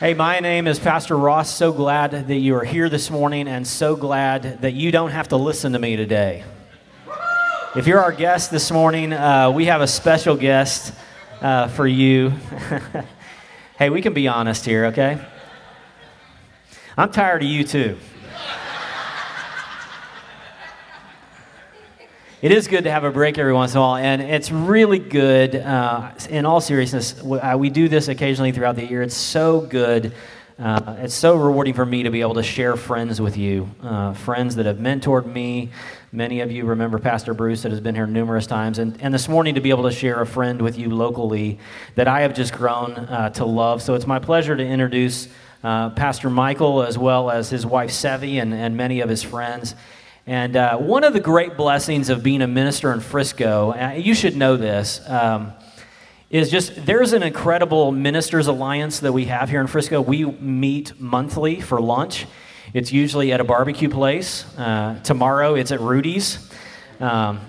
Hey, my name is Pastor Ross. So glad that you are here this morning and so glad that you don't have to listen to me today. If you're our guest this morning, uh, we have a special guest uh, for you. hey, we can be honest here, okay? I'm tired of you too. It is good to have a break every once in a while, and it's really good. Uh, in all seriousness, uh, we do this occasionally throughout the year. It's so good. Uh, it's so rewarding for me to be able to share friends with you, uh, friends that have mentored me. Many of you remember Pastor Bruce that has been here numerous times, and, and this morning to be able to share a friend with you locally that I have just grown uh, to love. So it's my pleasure to introduce uh, Pastor Michael as well as his wife Sevi and, and many of his friends. And uh, one of the great blessings of being a minister in Frisco, uh, you should know this, um, is just there's an incredible ministers alliance that we have here in Frisco. We meet monthly for lunch. It's usually at a barbecue place. Uh, tomorrow it's at Rudy's. Um,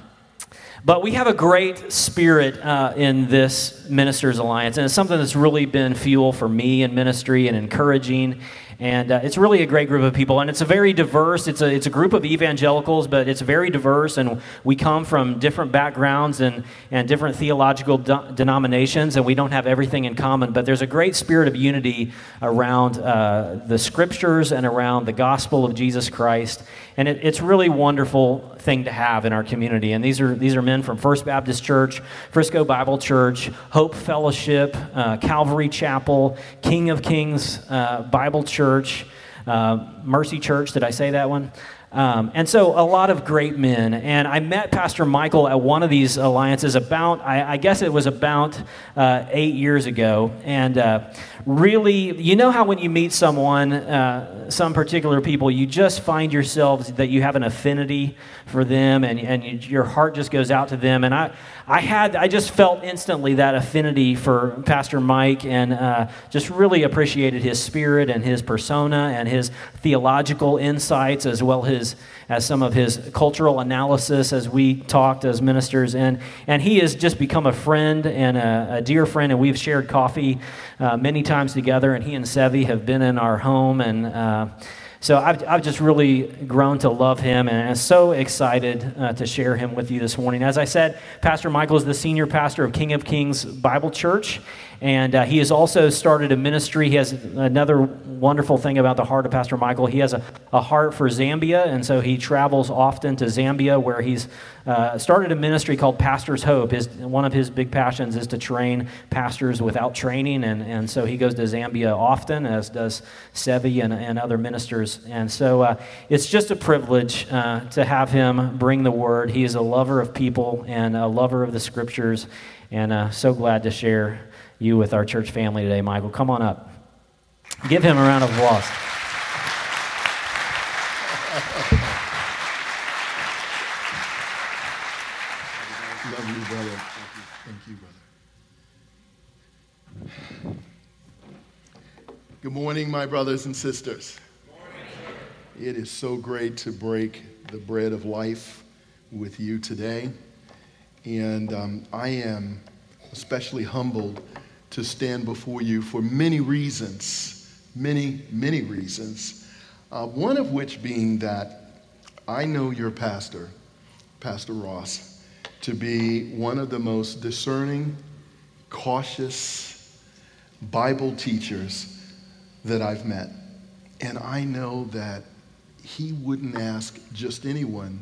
but we have a great spirit uh, in this Ministers Alliance, and it's something that's really been fuel for me in ministry and encouraging. And uh, it's really a great group of people. And it's a very diverse, it's a, it's a group of evangelicals, but it's very diverse. And we come from different backgrounds and, and different theological de- denominations, and we don't have everything in common. But there's a great spirit of unity around uh, the scriptures and around the gospel of Jesus Christ. And it, it's really wonderful thing to have in our community. And these are, these are men from First Baptist Church, Frisco Bible Church, Hope Fellowship, uh, Calvary Chapel, King of Kings uh, Bible Church, uh, Mercy Church. Did I say that one? Um, and so a lot of great men. And I met Pastor Michael at one of these alliances about, I, I guess it was about uh, eight years ago. And uh, really, you know how when you meet someone, uh, some particular people, you just find yourselves that you have an affinity for them and, and you, your heart just goes out to them. And I, I had, I just felt instantly that affinity for Pastor Mike and uh, just really appreciated his spirit and his persona and his theological insights as well as, as some of his cultural analysis as we talked as ministers. And, and he has just become a friend and a, a dear friend, and we've shared coffee uh, many times together. And he and Sevi have been in our home and uh, so I've, I've just really grown to love him and I'm so excited uh, to share him with you this morning. As I said, Pastor Michael is the senior pastor of King of Kings Bible Church. And uh, he has also started a ministry. He has another wonderful thing about the heart of Pastor Michael. He has a, a heart for Zambia, and so he travels often to Zambia, where he's uh, started a ministry called Pastor's Hope. His, one of his big passions is to train pastors without training, and, and so he goes to Zambia often, as does Sevi and, and other ministers. And so uh, it's just a privilege uh, to have him bring the word. He is a lover of people and a lover of the scriptures, and uh, so glad to share you with our church family today, Michael. Come on up. Give him a round of applause. Love you, brother. Thank you, Thank you, brother. Good morning, my brothers and sisters. It is so great to break the bread of life with you today. And um, I am especially humbled to stand before you for many reasons, many, many reasons. Uh, one of which being that I know your pastor, Pastor Ross, to be one of the most discerning, cautious Bible teachers that I've met. And I know that he wouldn't ask just anyone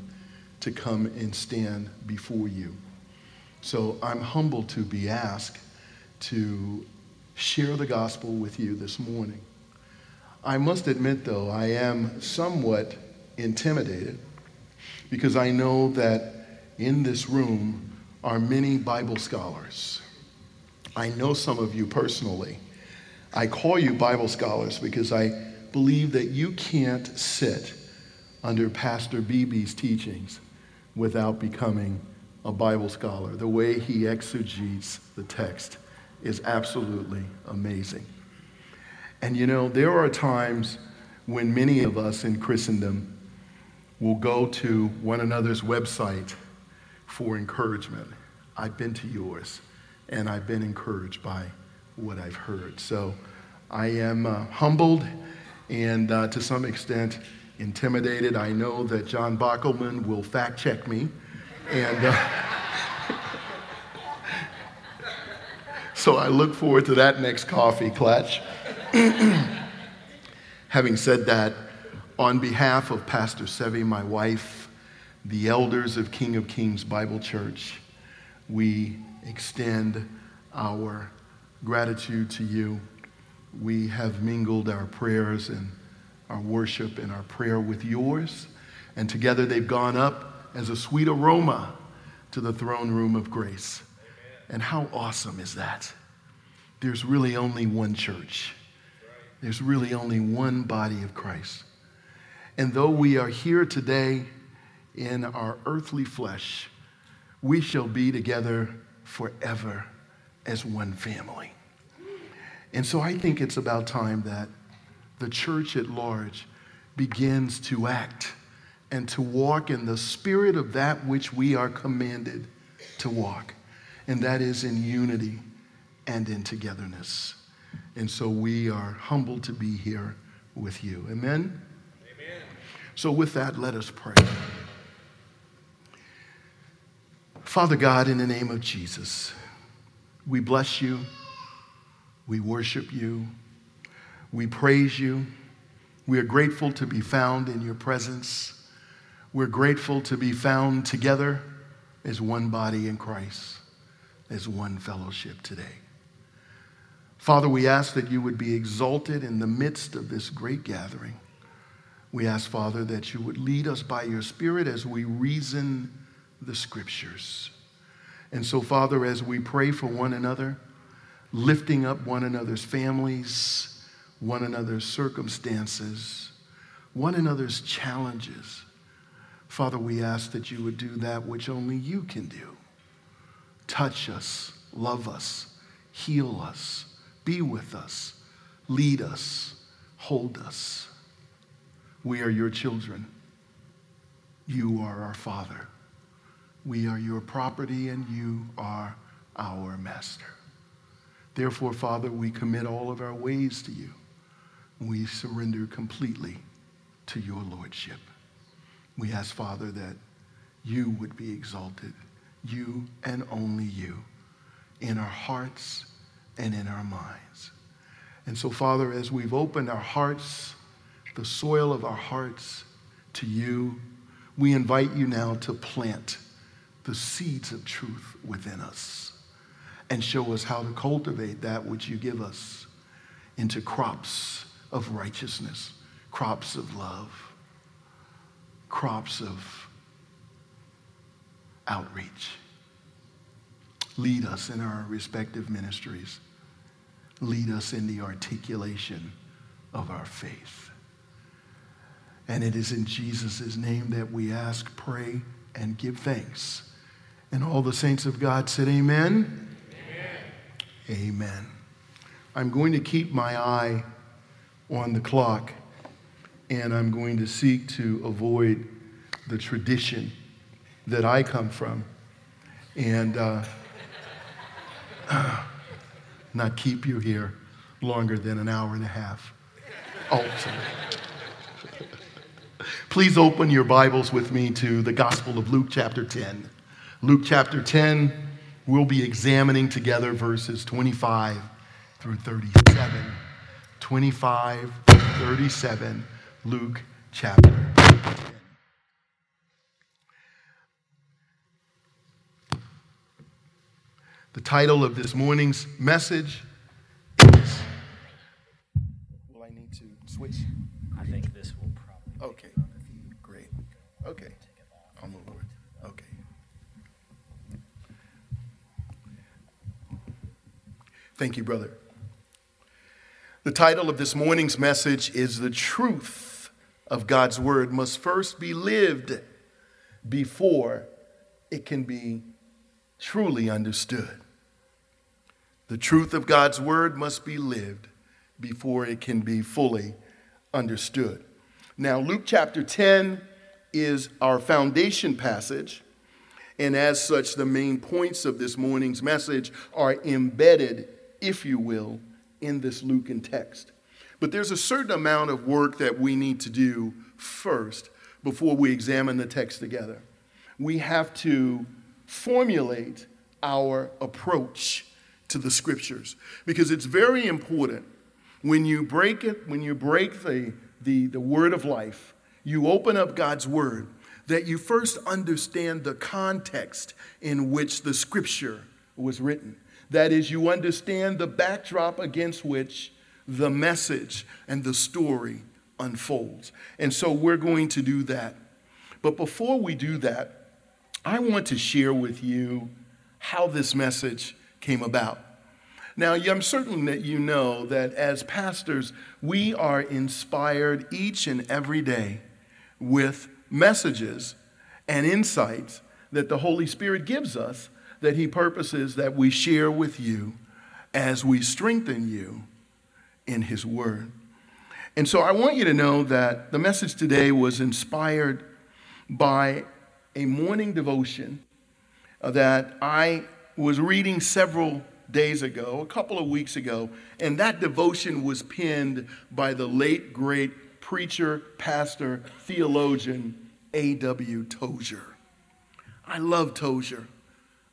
to come and stand before you. So I'm humbled to be asked to share the gospel with you this morning. I must admit, though, I am somewhat intimidated because I know that in this room are many Bible scholars. I know some of you personally. I call you Bible scholars because I believe that you can't sit under Pastor Beebe's teachings without becoming a Bible scholar. The way he exegetes the text is absolutely amazing. And you know, there are times when many of us in Christendom will go to one another's website for encouragement. I've been to yours, and I've been encouraged by what I've heard. So I am uh, humbled and uh, to some extent intimidated. I know that John Bockelman will fact check me. And uh, so I look forward to that next coffee clutch. Having said that, on behalf of Pastor Sevi, my wife, the elders of King of Kings Bible Church, we extend our gratitude to you. We have mingled our prayers and our worship and our prayer with yours, and together they've gone up as a sweet aroma to the throne room of grace. And how awesome is that? There's really only one church. There's really only one body of Christ. And though we are here today in our earthly flesh, we shall be together forever as one family. And so I think it's about time that the church at large begins to act and to walk in the spirit of that which we are commanded to walk, and that is in unity and in togetherness. And so we are humbled to be here with you. Amen? Amen. So, with that, let us pray. Father God, in the name of Jesus, we bless you, we worship you, we praise you. We are grateful to be found in your presence. We're grateful to be found together as one body in Christ, as one fellowship today. Father, we ask that you would be exalted in the midst of this great gathering. We ask, Father, that you would lead us by your Spirit as we reason the scriptures. And so, Father, as we pray for one another, lifting up one another's families, one another's circumstances, one another's challenges, Father, we ask that you would do that which only you can do. Touch us, love us, heal us, be with us, lead us, hold us. We are your children. You are our Father. We are your property and you are our master. Therefore, Father, we commit all of our ways to you. We surrender completely to your lordship. We ask, Father, that you would be exalted, you and only you, in our hearts and in our minds. And so, Father, as we've opened our hearts, the soil of our hearts to you, we invite you now to plant the seeds of truth within us and show us how to cultivate that which you give us into crops of righteousness, crops of love, crops of outreach. Lead us in our respective ministries. Lead us in the articulation of our faith. And it is in Jesus' name that we ask, pray, and give thanks. And all the saints of God said, Amen. Amen. Amen. I'm going to keep my eye on the clock and I'm going to seek to avoid the tradition that I come from and uh, not keep you here longer than an hour and a half. Also. Please open your Bibles with me to the Gospel of Luke, chapter 10. Luke chapter 10, we'll be examining together verses 25 through 37. 25 37, Luke chapter The title of this morning's message is. Will I need to switch? I think this will probably. Okay, great. Okay, I'll move over. Okay. Thank you, brother. The title of this morning's message is The Truth of God's Word Must First Be Lived Before It Can Be Truly Understood. The truth of God's Word must be lived before it can be fully understood. Now, Luke chapter 10 is our foundation passage. And as such, the main points of this morning's message are embedded, if you will, in this Lucan text. But there's a certain amount of work that we need to do first before we examine the text together. We have to formulate our approach to the scriptures because it's very important when you break it, when you break the, the, the word of life, you open up God's word, that you first understand the context in which the scripture was written. That is, you understand the backdrop against which the message and the story unfolds. And so we're going to do that. But before we do that, I want to share with you how this message came about. Now, I'm certain that you know that as pastors, we are inspired each and every day with messages and insights that the Holy Spirit gives us that He purposes that we share with you as we strengthen you in His Word. And so I want you to know that the message today was inspired by a morning devotion that I was reading several days ago, a couple of weeks ago, and that devotion was penned by the late, great preacher, pastor, theologian, A.W. Tozer. I love Tozer.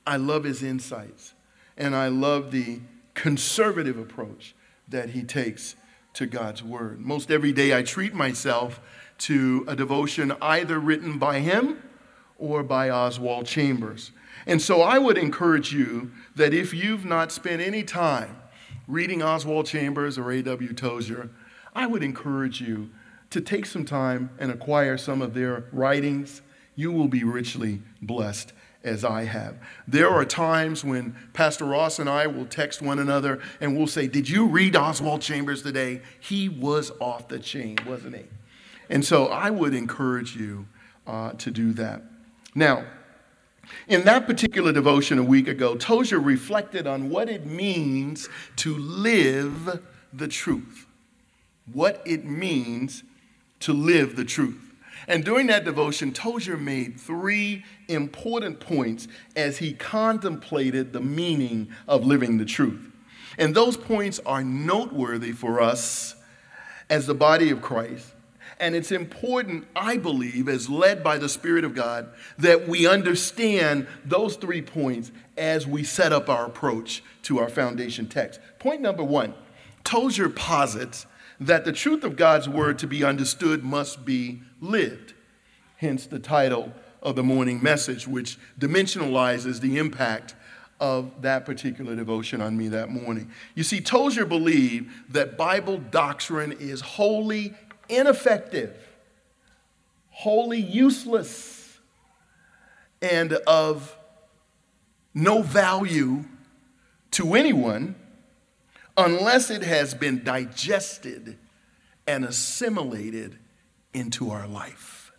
I love his insights, and I love the conservative approach that he takes to God's word. Most every day I treat myself to a devotion either written by him or by Oswald Chambers. And so I would encourage you that if you've not spent any time reading Oswald Chambers or A.W. Tozer, I would encourage you to take some time and acquire some of their writings. You will be richly blessed as I have. There are times when Pastor Ross and I will text one another and we'll say, Did you read Oswald Chambers today? He was off the chain, wasn't he? And so I would encourage you uh, to do that. Now, in that particular devotion a week ago, Tozer reflected on what it means to live the truth. What it means to live the truth. And during that devotion, Tozer made three important points as he contemplated the meaning of living the truth. And those points are noteworthy for us as the body of Christ and it's important, I believe, as led by the Spirit of God, that we understand those three points as we set up our approach to our foundation text. Point number one Tozer posits that the truth of God's word to be understood must be lived. Hence the title of the morning message, which dimensionalizes the impact of that particular devotion on me that morning. You see, Tozer believed that Bible doctrine is wholly ineffective, wholly useless, and of no value to anyone unless it has been digested and assimilated into our life.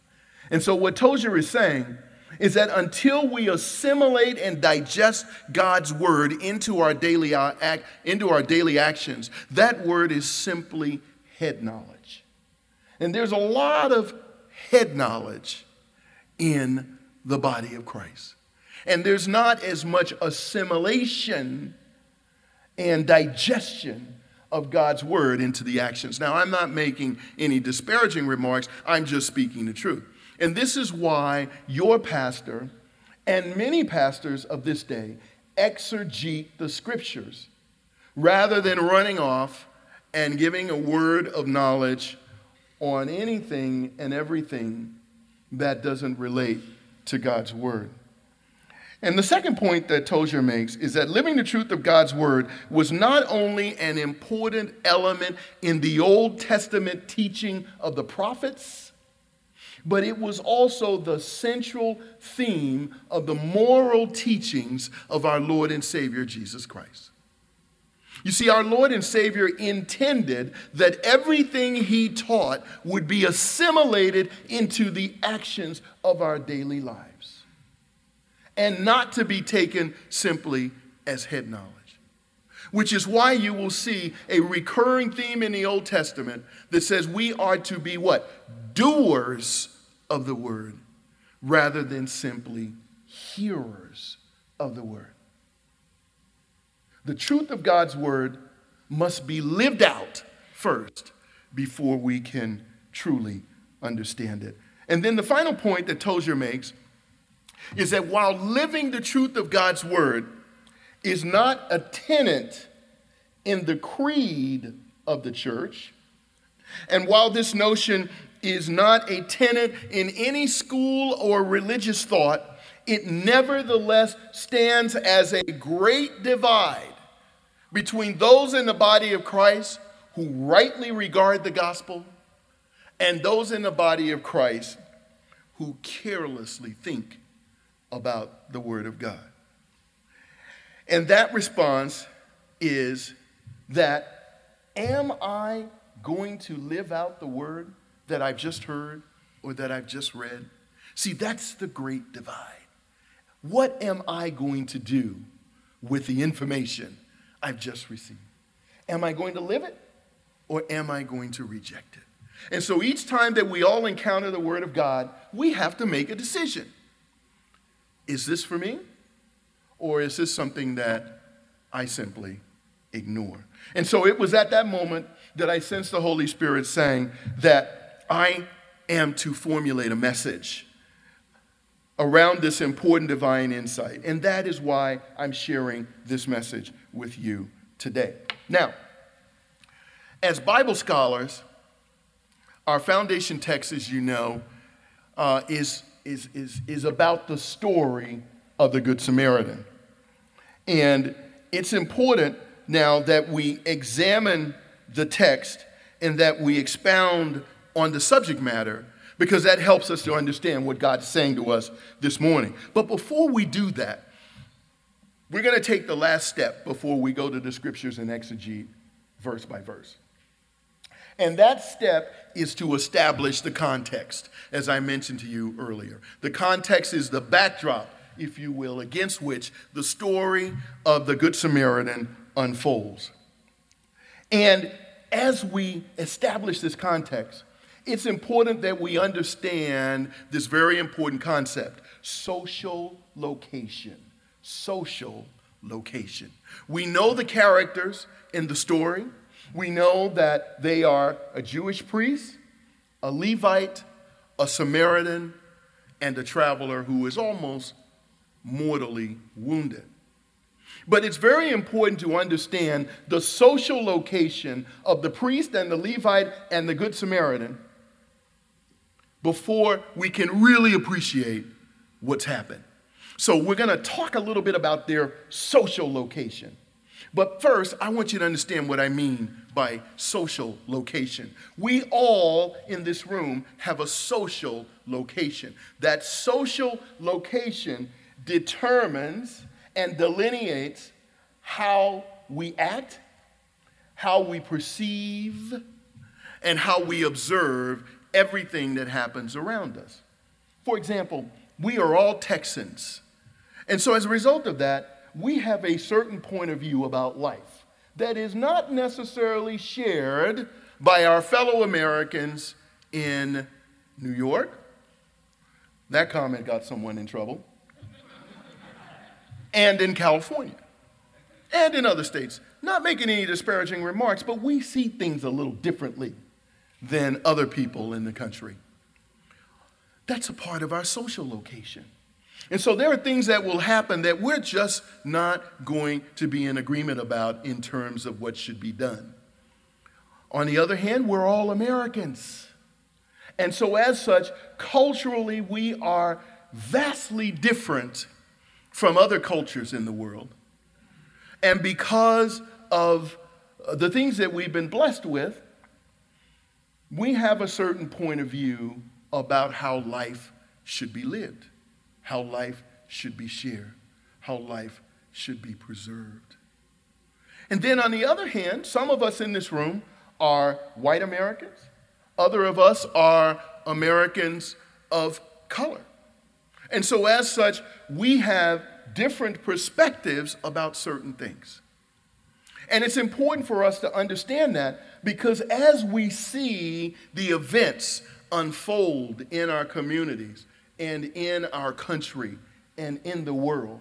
And so, what Tozer is saying is that until we assimilate and digest God's word into our daily uh, act, into our daily actions, that word is simply head knowledge. And there's a lot of head knowledge in the body of Christ. And there's not as much assimilation and digestion of God's word into the actions. Now, I'm not making any disparaging remarks, I'm just speaking the truth. And this is why your pastor and many pastors of this day exegete the scriptures rather than running off and giving a word of knowledge on anything and everything that doesn't relate to God's word. And the second point that Tozer makes is that living the truth of God's word was not only an important element in the Old Testament teaching of the prophets, but it was also the central theme of the moral teachings of our Lord and Savior Jesus Christ. You see, our Lord and Savior intended that everything He taught would be assimilated into the actions of our daily lives and not to be taken simply as head knowledge. Which is why you will see a recurring theme in the Old Testament that says we are to be what? Doers of the word rather than simply hearers of the word. The truth of God's word must be lived out first before we can truly understand it. And then the final point that Tozer makes is that while living the truth of God's word is not a tenet in the creed of the church, and while this notion is not a tenet in any school or religious thought, it nevertheless stands as a great divide between those in the body of Christ who rightly regard the gospel and those in the body of Christ who carelessly think about the Word of God. And that response is that am I going to live out the Word that I've just heard or that I've just read? See, that's the great divide. What am I going to do with the information I've just received? Am I going to live it or am I going to reject it? And so each time that we all encounter the Word of God, we have to make a decision. Is this for me? Or is this something that I simply ignore? And so it was at that moment that I sensed the Holy Spirit saying that I am to formulate a message around this important divine insight. And that is why I'm sharing this message with you today. Now, as Bible scholars, our foundation text, as you know, uh, is, is, is, is about the story of the Good Samaritan. And it's important now that we examine the text and that we expound on the subject matter because that helps us to understand what God's saying to us this morning. But before we do that, we're going to take the last step before we go to the scriptures and exegete verse by verse. And that step is to establish the context, as I mentioned to you earlier. The context is the backdrop, if you will, against which the story of the Good Samaritan unfolds. And as we establish this context, it's important that we understand this very important concept social location. Social location. We know the characters in the story. We know that they are a Jewish priest, a Levite, a Samaritan, and a traveler who is almost mortally wounded. But it's very important to understand the social location of the priest and the Levite and the Good Samaritan before we can really appreciate what's happened. So, we're going to talk a little bit about their social location. But first, I want you to understand what I mean by social location. We all in this room have a social location. That social location determines and delineates how we act, how we perceive, and how we observe everything that happens around us. For example, we are all Texans. And so, as a result of that, we have a certain point of view about life that is not necessarily shared by our fellow Americans in New York. That comment got someone in trouble. and in California. And in other states. Not making any disparaging remarks, but we see things a little differently than other people in the country. That's a part of our social location. And so there are things that will happen that we're just not going to be in agreement about in terms of what should be done. On the other hand, we're all Americans. And so, as such, culturally, we are vastly different from other cultures in the world. And because of the things that we've been blessed with, we have a certain point of view about how life should be lived how life should be shared, how life should be preserved. And then on the other hand, some of us in this room are white Americans, other of us are Americans of color. And so, as such, we have different perspectives about certain things. And it's important for us to understand that because as we see the events unfold in our communities, and in our country and in the world.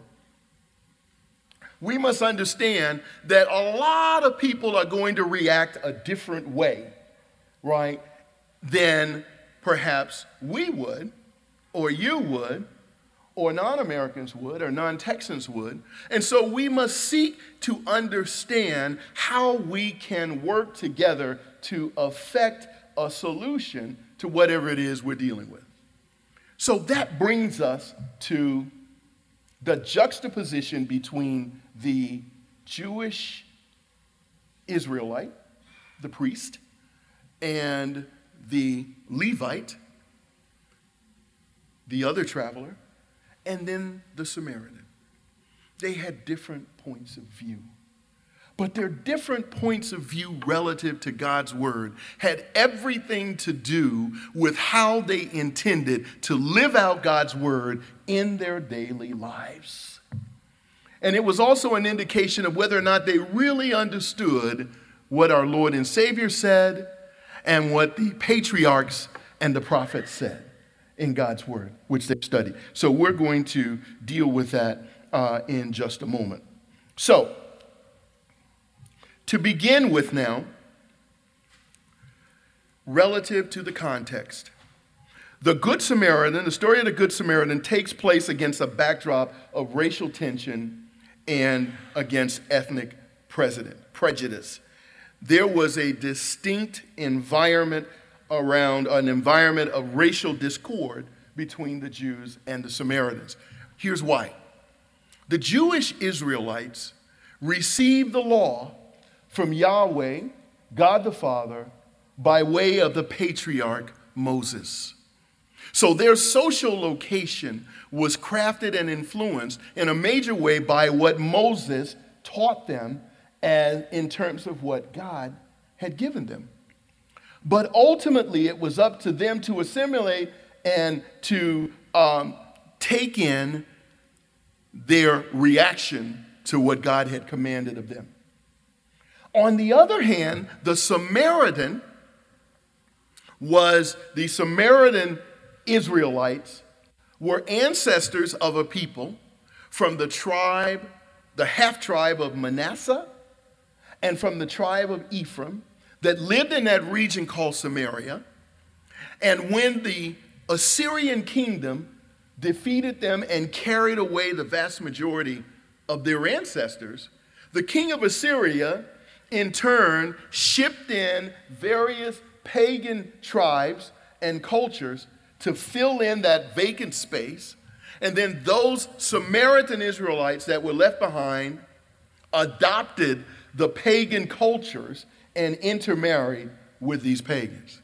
we must understand that a lot of people are going to react a different way, right, than perhaps we would or you would or non Americans would, or non Texans would. And so we must seek to understand how we can work together to affect a solution to whatever it is we're dealing with. So that brings us to the juxtaposition between the Jewish Israelite, the priest, and the Levite, the other traveler, and then the Samaritan. They had different points of view. But their different points of view relative to God's word had everything to do with how they intended to live out God's word in their daily lives. And it was also an indication of whether or not they really understood what our Lord and Savior said and what the patriarchs and the prophets said in God's Word, which they've studied. So we're going to deal with that uh, in just a moment. So, to begin with now, relative to the context, the Good Samaritan, the story of the Good Samaritan takes place against a backdrop of racial tension and against ethnic prejudice. There was a distinct environment around an environment of racial discord between the Jews and the Samaritans. Here's why the Jewish Israelites received the law from Yahweh, God the Father, by way of the patriarch Moses. So their social location was crafted and influenced in a major way by what Moses taught them as in terms of what God had given them. But ultimately, it was up to them to assimilate and to um, take in their reaction to what God had commanded of them. On the other hand, the Samaritan was the Samaritan Israelites were ancestors of a people from the tribe, the half tribe of Manasseh, and from the tribe of Ephraim, that lived in that region called Samaria. And when the Assyrian kingdom defeated them and carried away the vast majority of their ancestors, the king of Assyria, in turn, shipped in various pagan tribes and cultures to fill in that vacant space. And then those Samaritan Israelites that were left behind adopted the pagan cultures and intermarried with these pagans.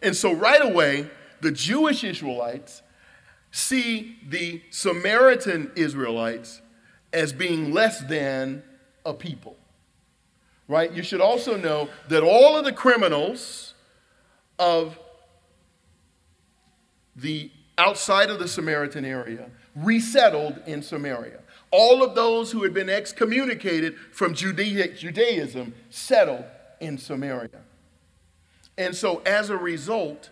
And so, right away, the Jewish Israelites see the Samaritan Israelites as being less than a people. Right? You should also know that all of the criminals of the outside of the Samaritan area resettled in Samaria. All of those who had been excommunicated from Judaism settled in Samaria. And so, as a result,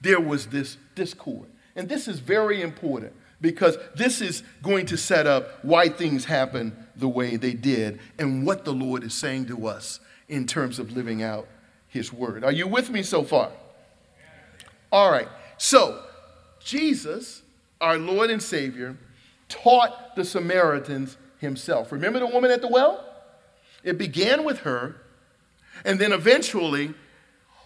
there was this discord. And this is very important because this is going to set up why things happen the way they did and what the Lord is saying to us in terms of living out His word. Are you with me so far? All right. So, Jesus, our Lord and Savior, taught the Samaritans himself. Remember the woman at the well? It began with her and then eventually,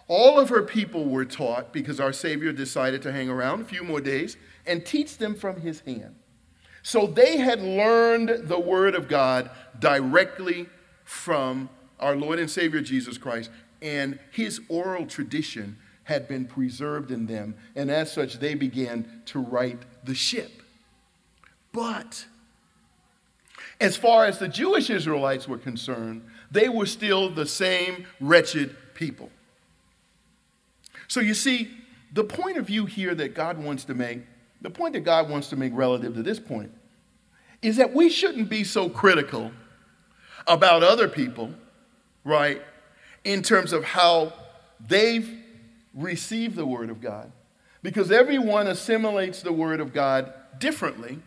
all of her people were taught because our Savior decided to hang around a few more days and teach them from his hand. So they had learned the Word of God directly from our Lord and Savior Jesus Christ, and his oral tradition had been preserved in them, and as such, they began to right the ship. But as far as the Jewish Israelites were concerned, they were still the same wretched people. So you see, the point of view here that God wants to make, the point that God wants to make relative to this point, is that we shouldn't be so critical about other people, right, in terms of how they've received the Word of God. Because everyone assimilates the Word of God differently.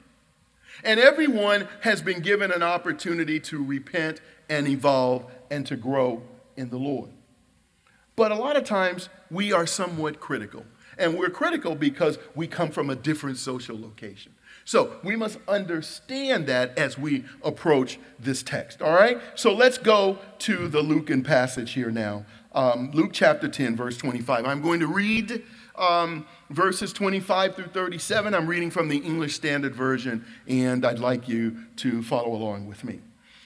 And everyone has been given an opportunity to repent and evolve and to grow in the Lord. But a lot of times we are somewhat critical. And we're critical because we come from a different social location. So we must understand that as we approach this text. All right? So let's go to the Lucan passage here now. Um, Luke chapter 10, verse 25. I'm going to read um, verses 25 through 37. I'm reading from the English Standard Version, and I'd like you to follow along with me.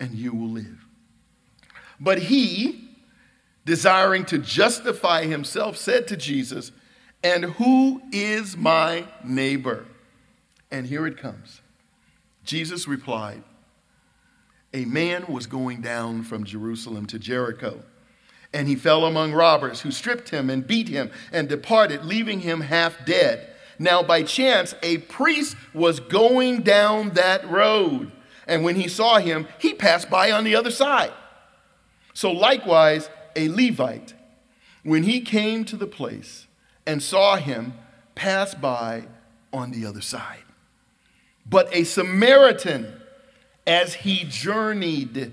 and you will live. But he, desiring to justify himself, said to Jesus, And who is my neighbor? And here it comes. Jesus replied, A man was going down from Jerusalem to Jericho, and he fell among robbers who stripped him and beat him and departed, leaving him half dead. Now, by chance, a priest was going down that road and when he saw him, he passed by on the other side. So likewise, a Levite, when he came to the place and saw him, passed by on the other side. But a Samaritan, as he journeyed,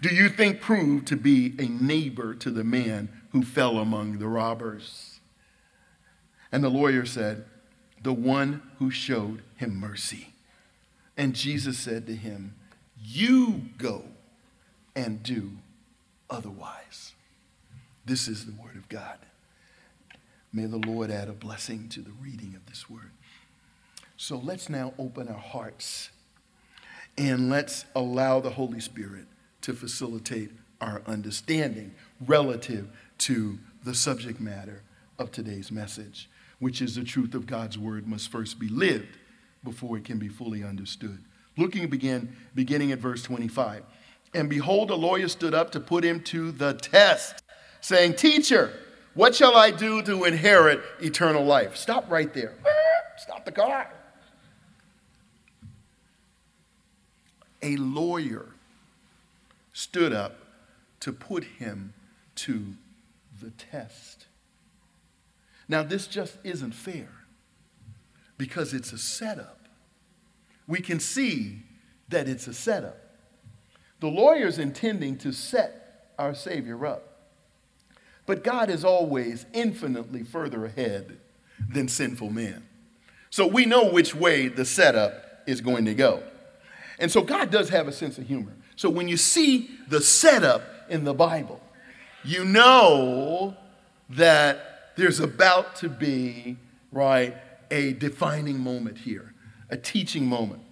do you think proved to be a neighbor to the man who fell among the robbers? And the lawyer said, The one who showed him mercy. And Jesus said to him, You go and do otherwise. This is the word of God. May the Lord add a blessing to the reading of this word. So let's now open our hearts and let's allow the Holy Spirit to facilitate our understanding relative to the subject matter of today's message, which is the truth of God's word must first be lived before it can be fully understood. Looking begin, beginning at verse 25. And behold, a lawyer stood up to put him to the test, saying, Teacher, what shall I do to inherit eternal life? Stop right there. Stop the car. A lawyer stood up to put him to the test. Now, this just isn't fair because it's a setup. We can see that it's a setup. The lawyer's intending to set our Savior up. But God is always infinitely further ahead than sinful men. So we know which way the setup is going to go. And so God does have a sense of humor. So when you see the setup in the Bible, you know that there's about to be, right, a defining moment here, a teaching moment.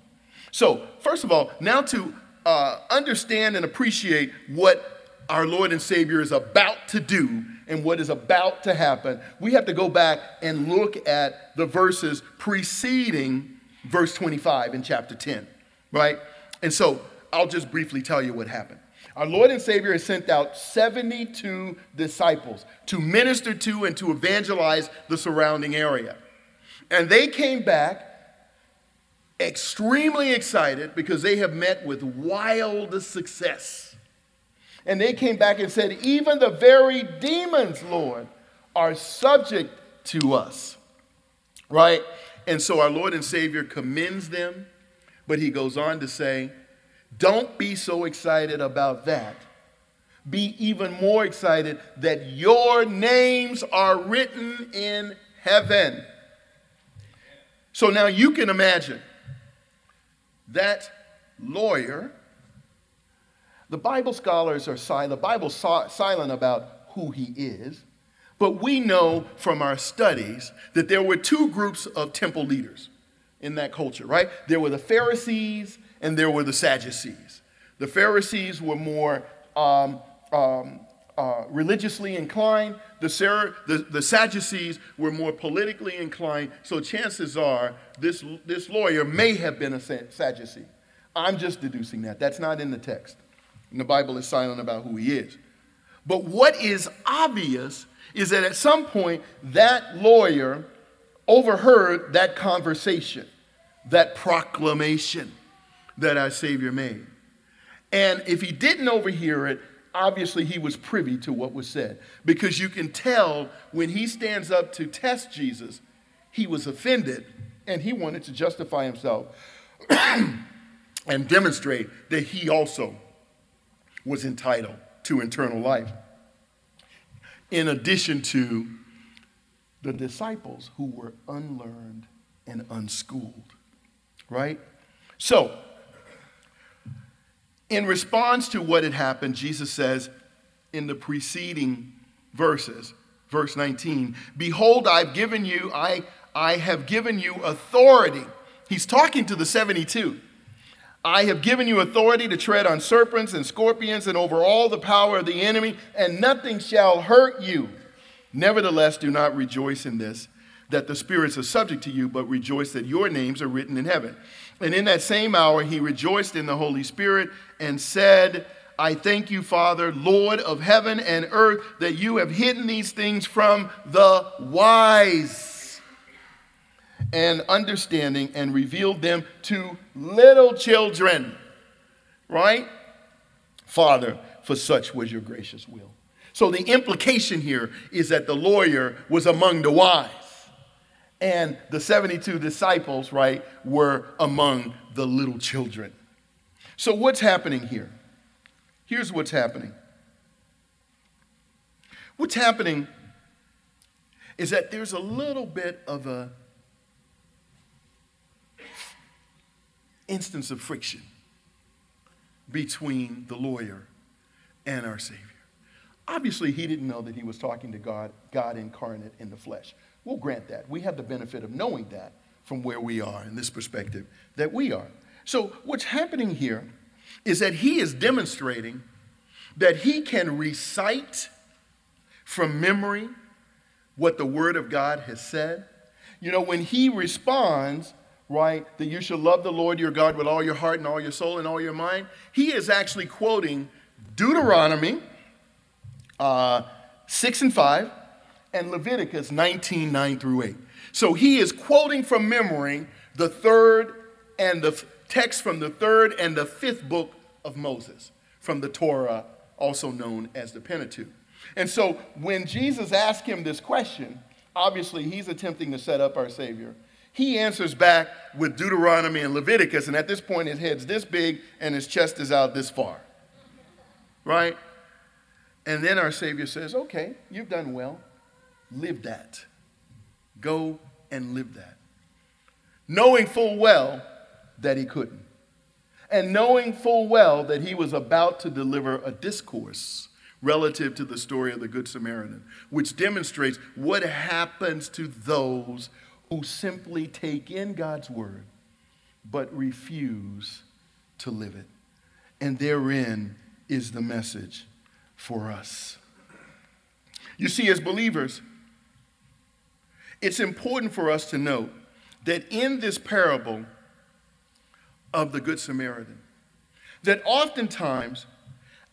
So, first of all, now to uh, understand and appreciate what our Lord and Savior is about to do and what is about to happen, we have to go back and look at the verses preceding verse 25 in chapter 10, right? And so I'll just briefly tell you what happened. Our Lord and Savior has sent out 72 disciples to minister to and to evangelize the surrounding area. And they came back extremely excited because they have met with wild success. And they came back and said, Even the very demons, Lord, are subject to us. Right? And so our Lord and Savior commends them, but he goes on to say, don't be so excited about that. Be even more excited that your names are written in heaven. So now you can imagine that lawyer The Bible scholars are silent, the Bible's silent about who he is, but we know from our studies that there were two groups of temple leaders in that culture, right? There were the Pharisees and there were the Sadducees. The Pharisees were more um, um, uh, religiously inclined, the, the, the, Sadducees were more politically inclined, so chances are this, this lawyer may have been a Sadducee. I'm just deducing that. That's not in the text. And the Bible is silent about who he is. But what is obvious is that at some point, that lawyer overheard that conversation, that proclamation that our Savior made. And if he didn't overhear it, obviously he was privy to what was said. Because you can tell when he stands up to test Jesus, he was offended and he wanted to justify himself and demonstrate that he also was entitled to eternal life. In addition to the disciples who were unlearned and unschooled, right? So, in response to what had happened, Jesus says in the preceding verses, verse 19, Behold, I've given you, I, I have given you authority. He's talking to the 72. I have given you authority to tread on serpents and scorpions and over all the power of the enemy, and nothing shall hurt you. Nevertheless, do not rejoice in this, that the spirits are subject to you, but rejoice that your names are written in heaven. And in that same hour, he rejoiced in the Holy Spirit and said, I thank you, Father, Lord of heaven and earth, that you have hidden these things from the wise and understanding and revealed them to little children. Right? Father, for such was your gracious will. So the implication here is that the lawyer was among the wise and the 72 disciples, right, were among the little children. So, what's happening here? Here's what's happening. What's happening is that there's a little bit of a instance of friction between the lawyer and our Savior. Obviously, he didn't know that he was talking to God, God incarnate in the flesh. We'll grant that. We have the benefit of knowing that from where we are in this perspective that we are. So, what's happening here is that he is demonstrating that he can recite from memory what the Word of God has said. You know, when he responds, right, that you shall love the Lord your God with all your heart and all your soul and all your mind, he is actually quoting Deuteronomy uh, 6 and 5 and Leviticus 19 9 through 8. So he is quoting from memory the third and the text from the third and the fifth book of Moses from the Torah, also known as the Pentateuch. And so when Jesus asked him this question, obviously he's attempting to set up our Savior. He answers back with Deuteronomy and Leviticus, and at this point his head's this big and his chest is out this far. Right? And then our Savior says, Okay, you've done well live that. Go and live that. Knowing full well that he couldn't. And knowing full well that he was about to deliver a discourse relative to the story of the Good Samaritan, which demonstrates what happens to those who simply take in God's word but refuse to live it. And therein is the message for us. You see, as believers, it's important for us to note that in this parable of the Good Samaritan, that oftentimes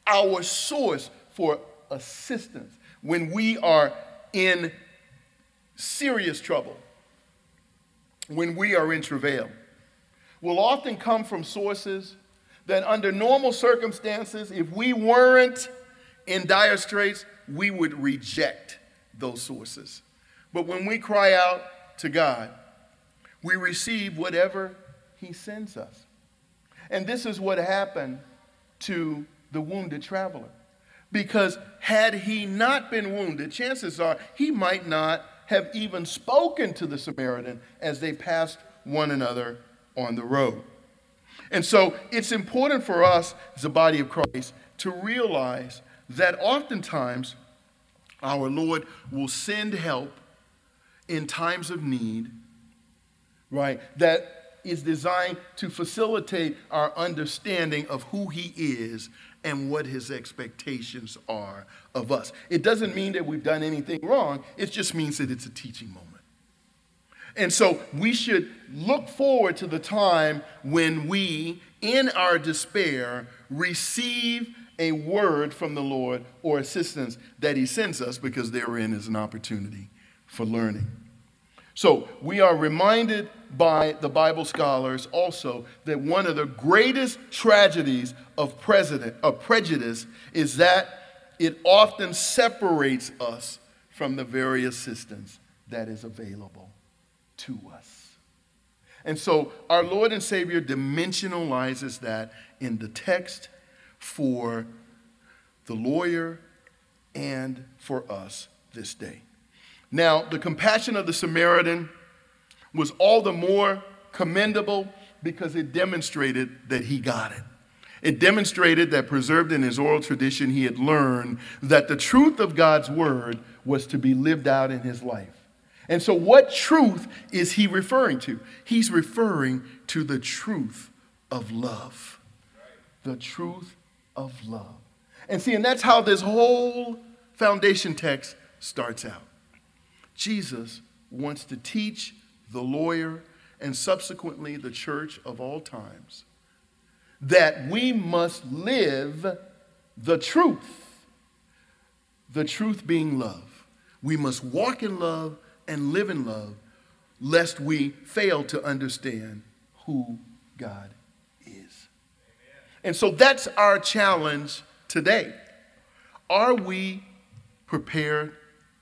our source for assistance when we are in serious trouble, when we are in travail, will often come from sources that, under normal circumstances, if we weren't in dire straits, we would reject those sources. But when we cry out to God, we receive whatever He sends us. And this is what happened to the wounded traveler. Because had he not been wounded, chances are he might not have even spoken to the Samaritan as they passed one another on the road. And so it's important for us as a body of Christ to realize that oftentimes our Lord will send help in times of need, right? That is designed to facilitate our understanding of who He is and what His expectations are of us. It doesn't mean that we've done anything wrong, it just means that it's a teaching moment. And so we should look forward to the time when we, in our despair, receive a word from the Lord or assistance that He sends us because therein is an opportunity for learning. So we are reminded by the Bible scholars also that one of the greatest tragedies of, president, of prejudice is that it often separates us from the very assistance that is available to us. And so our Lord and Savior dimensionalizes that in the text for the lawyer and for us this day. Now, the compassion of the Samaritan was all the more commendable because it demonstrated that he got it. It demonstrated that, preserved in his oral tradition, he had learned that the truth of God's word was to be lived out in his life. And so, what truth is he referring to? He's referring to the truth of love. The truth of love. And see, and that's how this whole foundation text starts out. Jesus wants to teach the lawyer and subsequently the church of all times that we must live the truth, the truth being love. We must walk in love and live in love, lest we fail to understand who God is. And so that's our challenge today. Are we prepared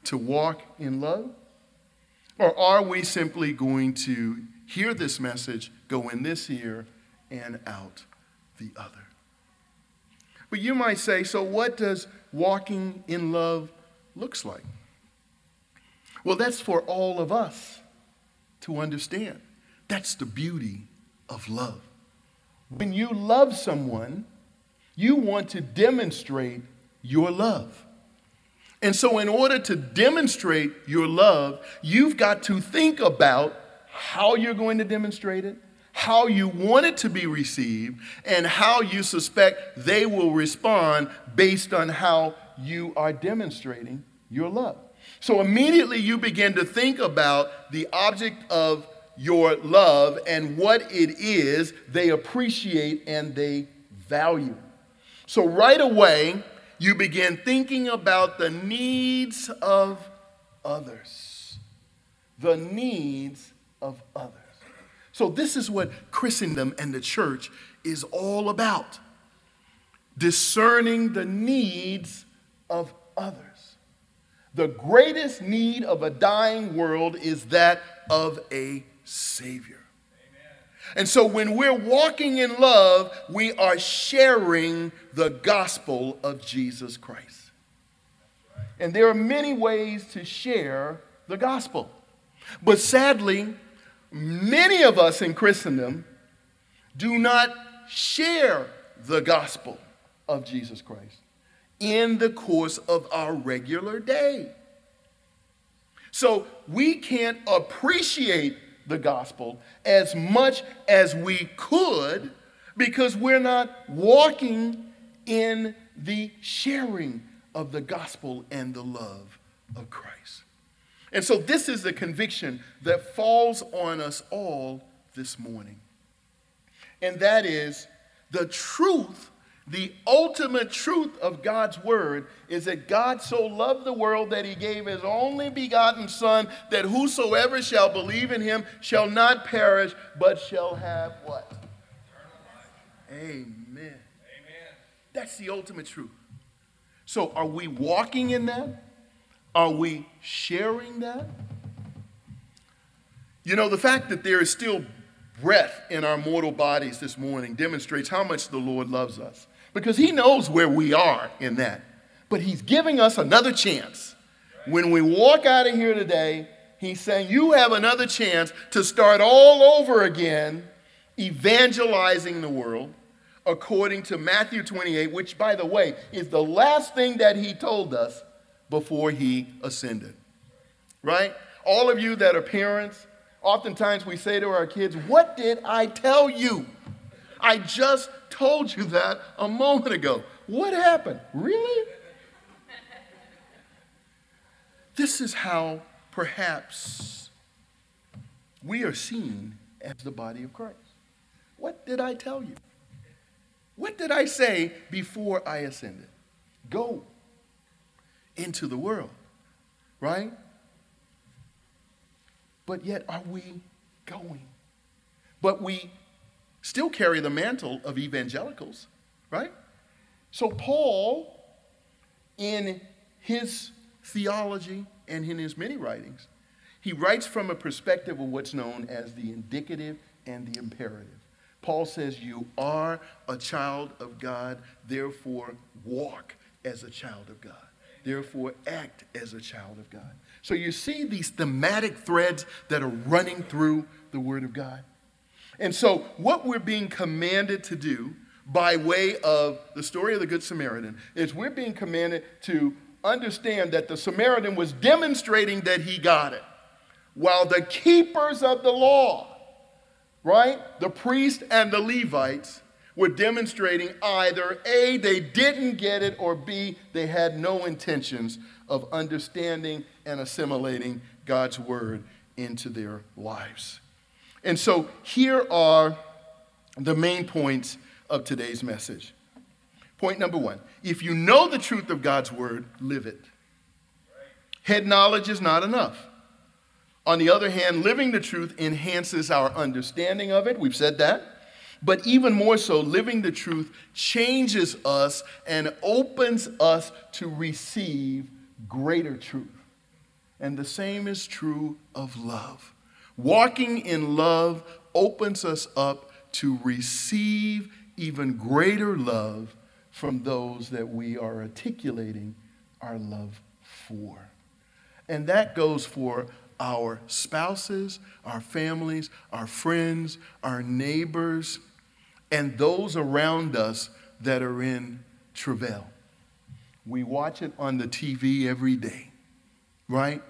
to walk in love? Or are we simply going to hear this message, go in this ear, and out the other? But you might say, so what does walking in love looks like? Well, that's for all of us to understand. That's the beauty of love. When you love someone, you want to demonstrate your love. And so, in order to demonstrate your love, you've got to think about how you're going to demonstrate it, how you want it to be received, and how you suspect they will respond based on how you are demonstrating your love. So immediately you begin to think about the object of your love and what it is they appreciate and they value. So right away, you begin thinking about the needs of others. The needs of others. So, this is what Christendom and the church is all about discerning the needs of others. The greatest need of a dying world is that of a Savior. And so when we're walking in love, we are sharing the gospel of Jesus Christ. And there are many ways to share the gospel. But sadly, many of us in Christendom do not share the gospel of Jesus Christ in the course of our regular day. So we can't appreciate the gospel as much as we could because we're not walking in the sharing of the gospel and the love of Christ. And so this is the conviction that falls on us all this morning. And that is the truth the ultimate truth of God's word is that God so loved the world that he gave his only begotten Son, that whosoever shall believe in him shall not perish, but shall have what? Amen. Amen. That's the ultimate truth. So, are we walking in that? Are we sharing that? You know, the fact that there is still breath in our mortal bodies this morning demonstrates how much the Lord loves us because He knows where we are in that. But He's giving us another chance. When we walk out of here today, He's saying, You have another chance to start all over again, evangelizing the world, according to Matthew 28, which, by the way, is the last thing that he told us before he ascended. Right? All of you that are parents, oftentimes we say to our kids, What did I tell you? I just told you that a moment ago. What happened? Really? This is how perhaps we are seen as the body of Christ. What did I tell you? What did I say before I ascended? Go into the world, right? But yet, are we going? But we still carry the mantle of evangelicals, right? So, Paul, in his theology and in his many writings, he writes from a perspective of what's known as the indicative and the imperative. Paul says, You are a child of God, therefore walk as a child of God. Therefore act as a child of God. So you see these thematic threads that are running through the Word of God. And so, what we're being commanded to do by way of the story of the Good Samaritan is we're being commanded to understand that the Samaritan was demonstrating that he got it, while the keepers of the law, right, the priest and the Levites, were demonstrating either A, they didn't get it, or B, they had no intentions of understanding and assimilating God's word into their lives. And so here are the main points of today's message. Point number one if you know the truth of God's word, live it. Head knowledge is not enough. On the other hand, living the truth enhances our understanding of it. We've said that. But even more so, living the truth changes us and opens us to receive greater truth. And the same is true of love. Walking in love opens us up to receive even greater love from those that we are articulating our love for. And that goes for our spouses, our families, our friends, our neighbors, and those around us that are in travail. We watch it on the TV every day, right?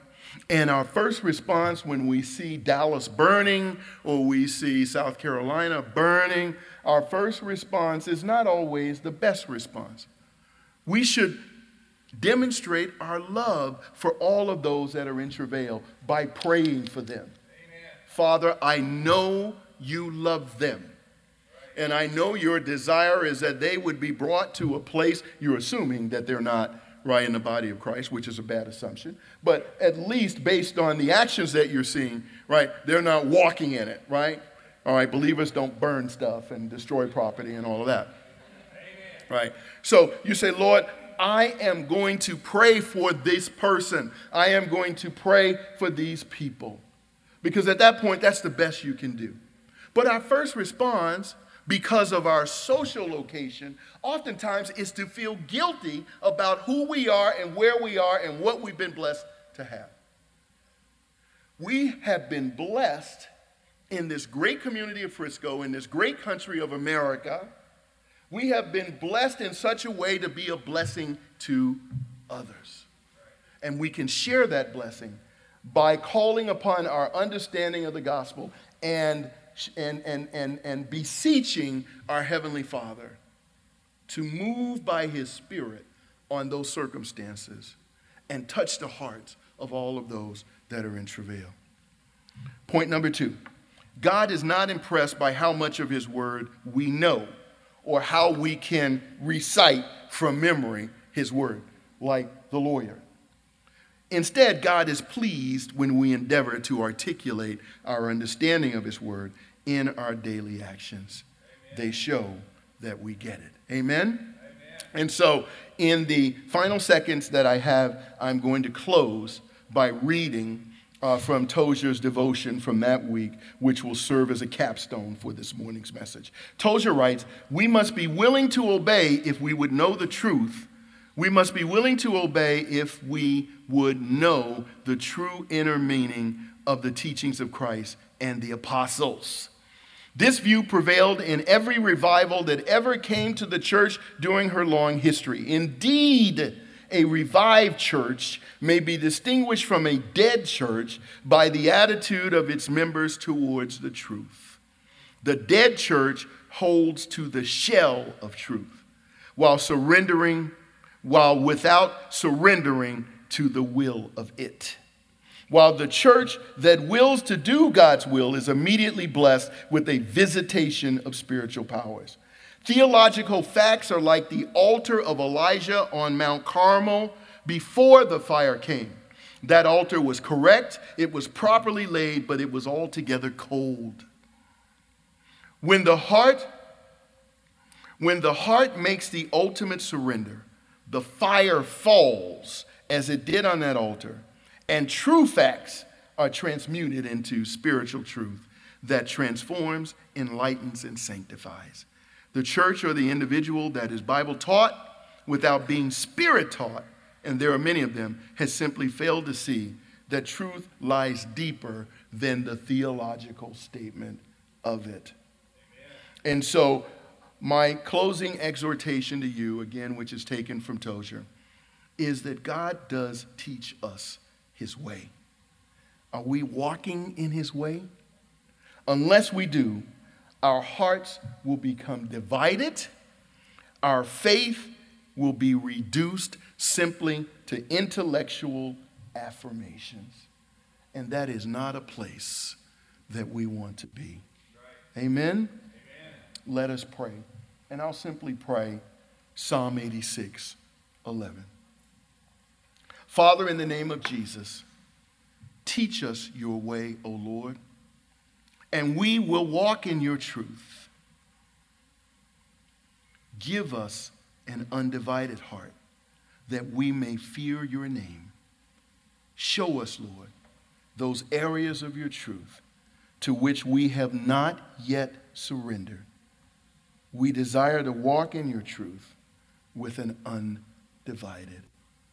And our first response when we see Dallas burning or we see South Carolina burning, our first response is not always the best response. We should demonstrate our love for all of those that are in travail by praying for them. Amen. Father, I know you love them. And I know your desire is that they would be brought to a place, you're assuming that they're not right in the body of Christ, which is a bad assumption, but at least based on the actions that you're seeing, right, they're not walking in it, right? All right, believers don't burn stuff and destroy property and all of that. Amen. Right? So you say, Lord, I am going to pray for this person. I am going to pray for these people. Because at that point, that's the best you can do. But our first response because of our social location, oftentimes is to feel guilty about who we are and where we are and what we've been blessed to have. We have been blessed in this great community of Frisco, in this great country of America. We have been blessed in such a way to be a blessing to others. And we can share that blessing by calling upon our understanding of the gospel and and, and, and, and beseeching our Heavenly Father to move by His Spirit on those circumstances and touch the hearts of all of those that are in travail. Point number two God is not impressed by how much of His Word we know or how we can recite from memory His Word, like the lawyer. Instead, God is pleased when we endeavor to articulate our understanding of His Word in our daily actions. Amen. They show that we get it. Amen? Amen? And so, in the final seconds that I have, I'm going to close by reading uh, from Tozer's devotion from that week, which will serve as a capstone for this morning's message. Tozer writes We must be willing to obey if we would know the truth we must be willing to obey if we would know the true inner meaning of the teachings of Christ and the apostles. This view prevailed in every revival that ever came to the church during her long history. Indeed, a revived church may be distinguished from a dead church by the attitude of its members towards the truth. The dead church holds to the shell of truth while surrendering, while without surrendering to the will of it. While the church that wills to do God's will is immediately blessed with a visitation of spiritual powers. Theological facts are like the altar of Elijah on Mount Carmel before the fire came. That altar was correct, it was properly laid, but it was altogether cold. When the heart when the heart makes the ultimate surrender, the fire falls as it did on that altar, and true facts are transmuted into spiritual truth that transforms, enlightens, and sanctifies. The church or the individual that is Bible taught without being spirit taught, and there are many of them, has simply failed to see that truth lies deeper than the theological statement of it. Amen. And so my closing exhortation to you, again, which is taken from Tozer, is that God does teach us his way. Are we walking in his way? Unless we do, our hearts will become divided, our faith will be reduced simply to intellectual affirmations. And that is not a place that we want to be. Amen? Amen? Let us pray. And I'll simply pray Psalm 86 11. Father, in the name of Jesus, teach us your way, O Lord, and we will walk in your truth. Give us an undivided heart that we may fear your name. Show us, Lord, those areas of your truth to which we have not yet surrendered we desire to walk in your truth with an undivided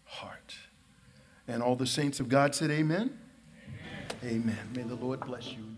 heart. And all the saints of God said, Amen. Amen. amen. May the Lord bless you you.